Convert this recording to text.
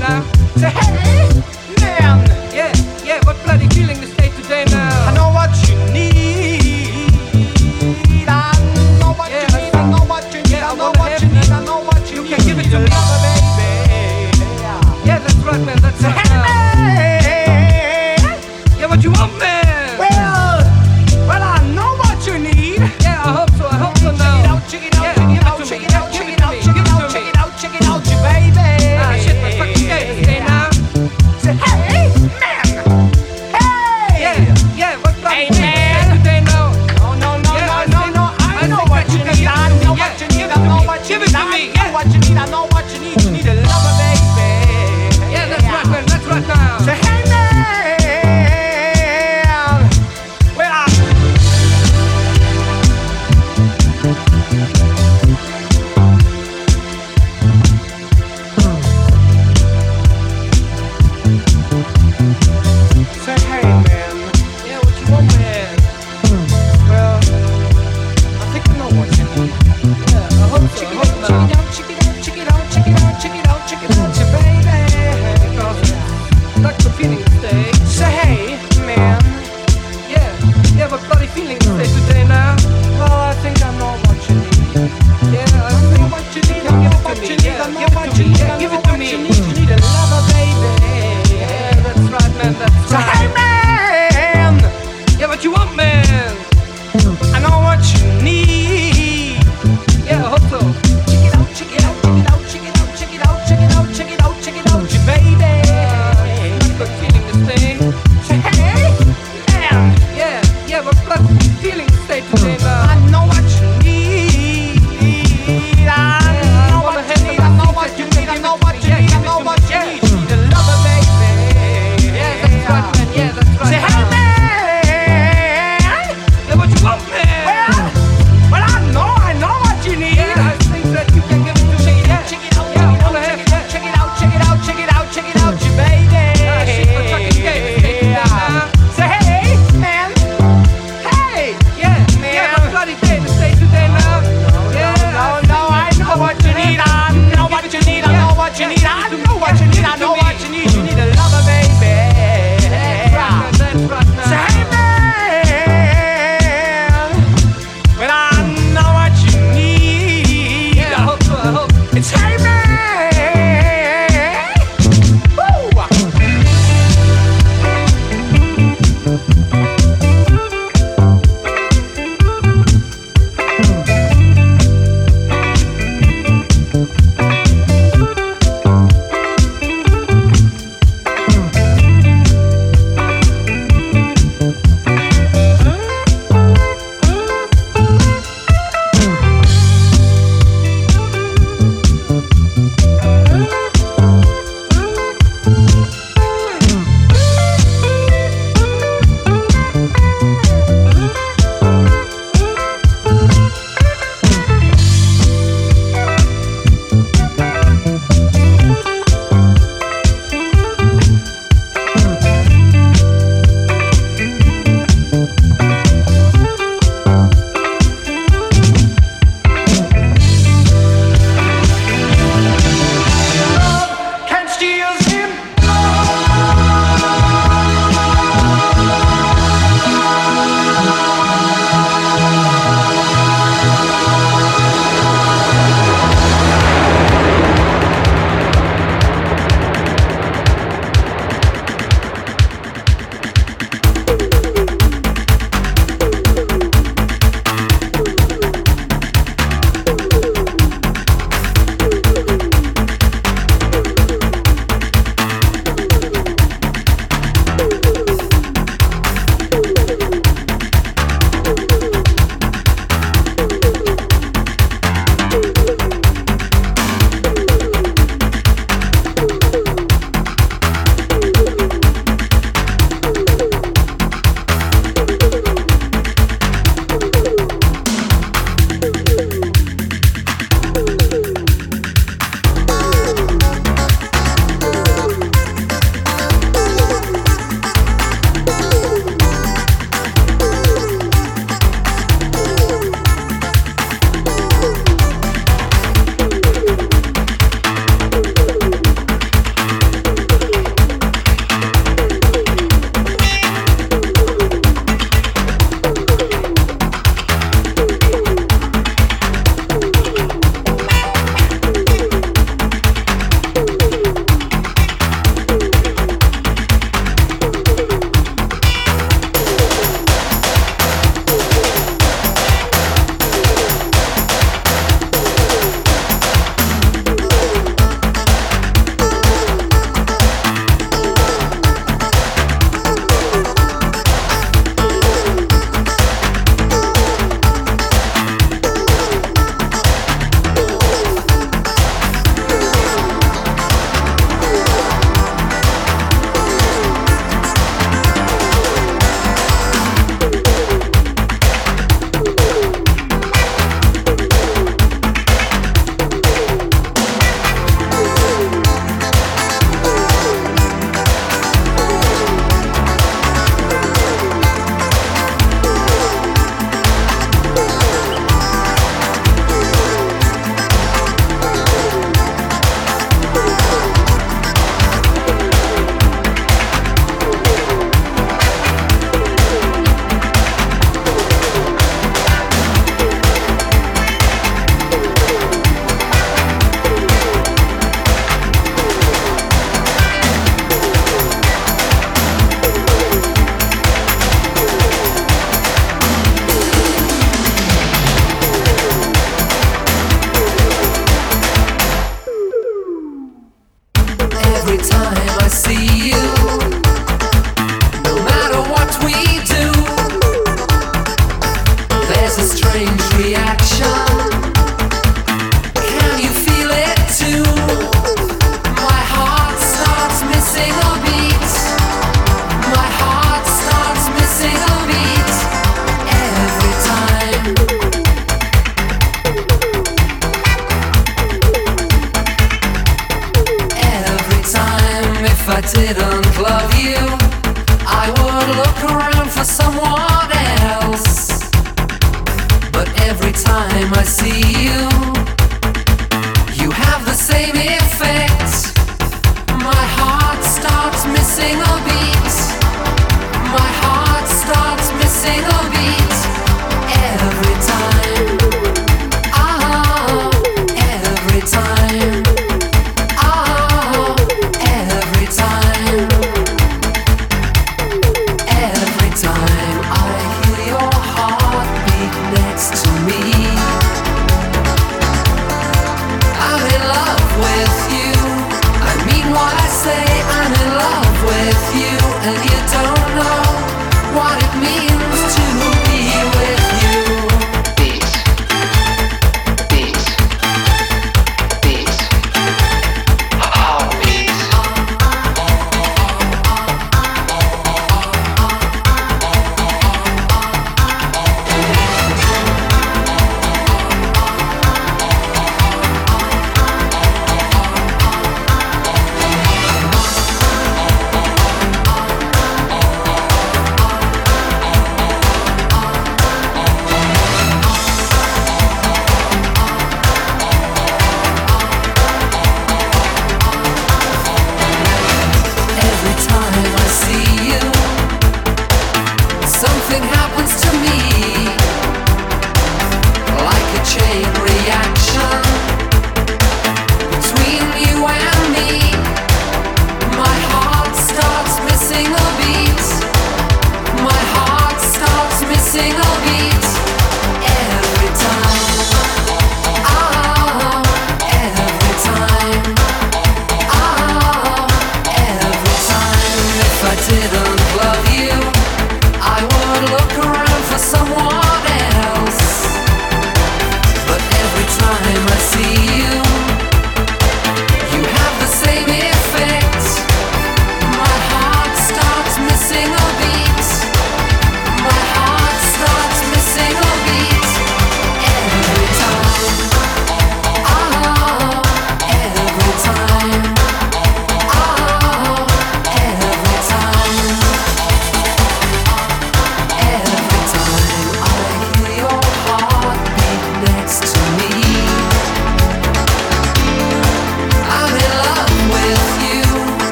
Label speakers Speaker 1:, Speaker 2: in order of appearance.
Speaker 1: To
Speaker 2: stay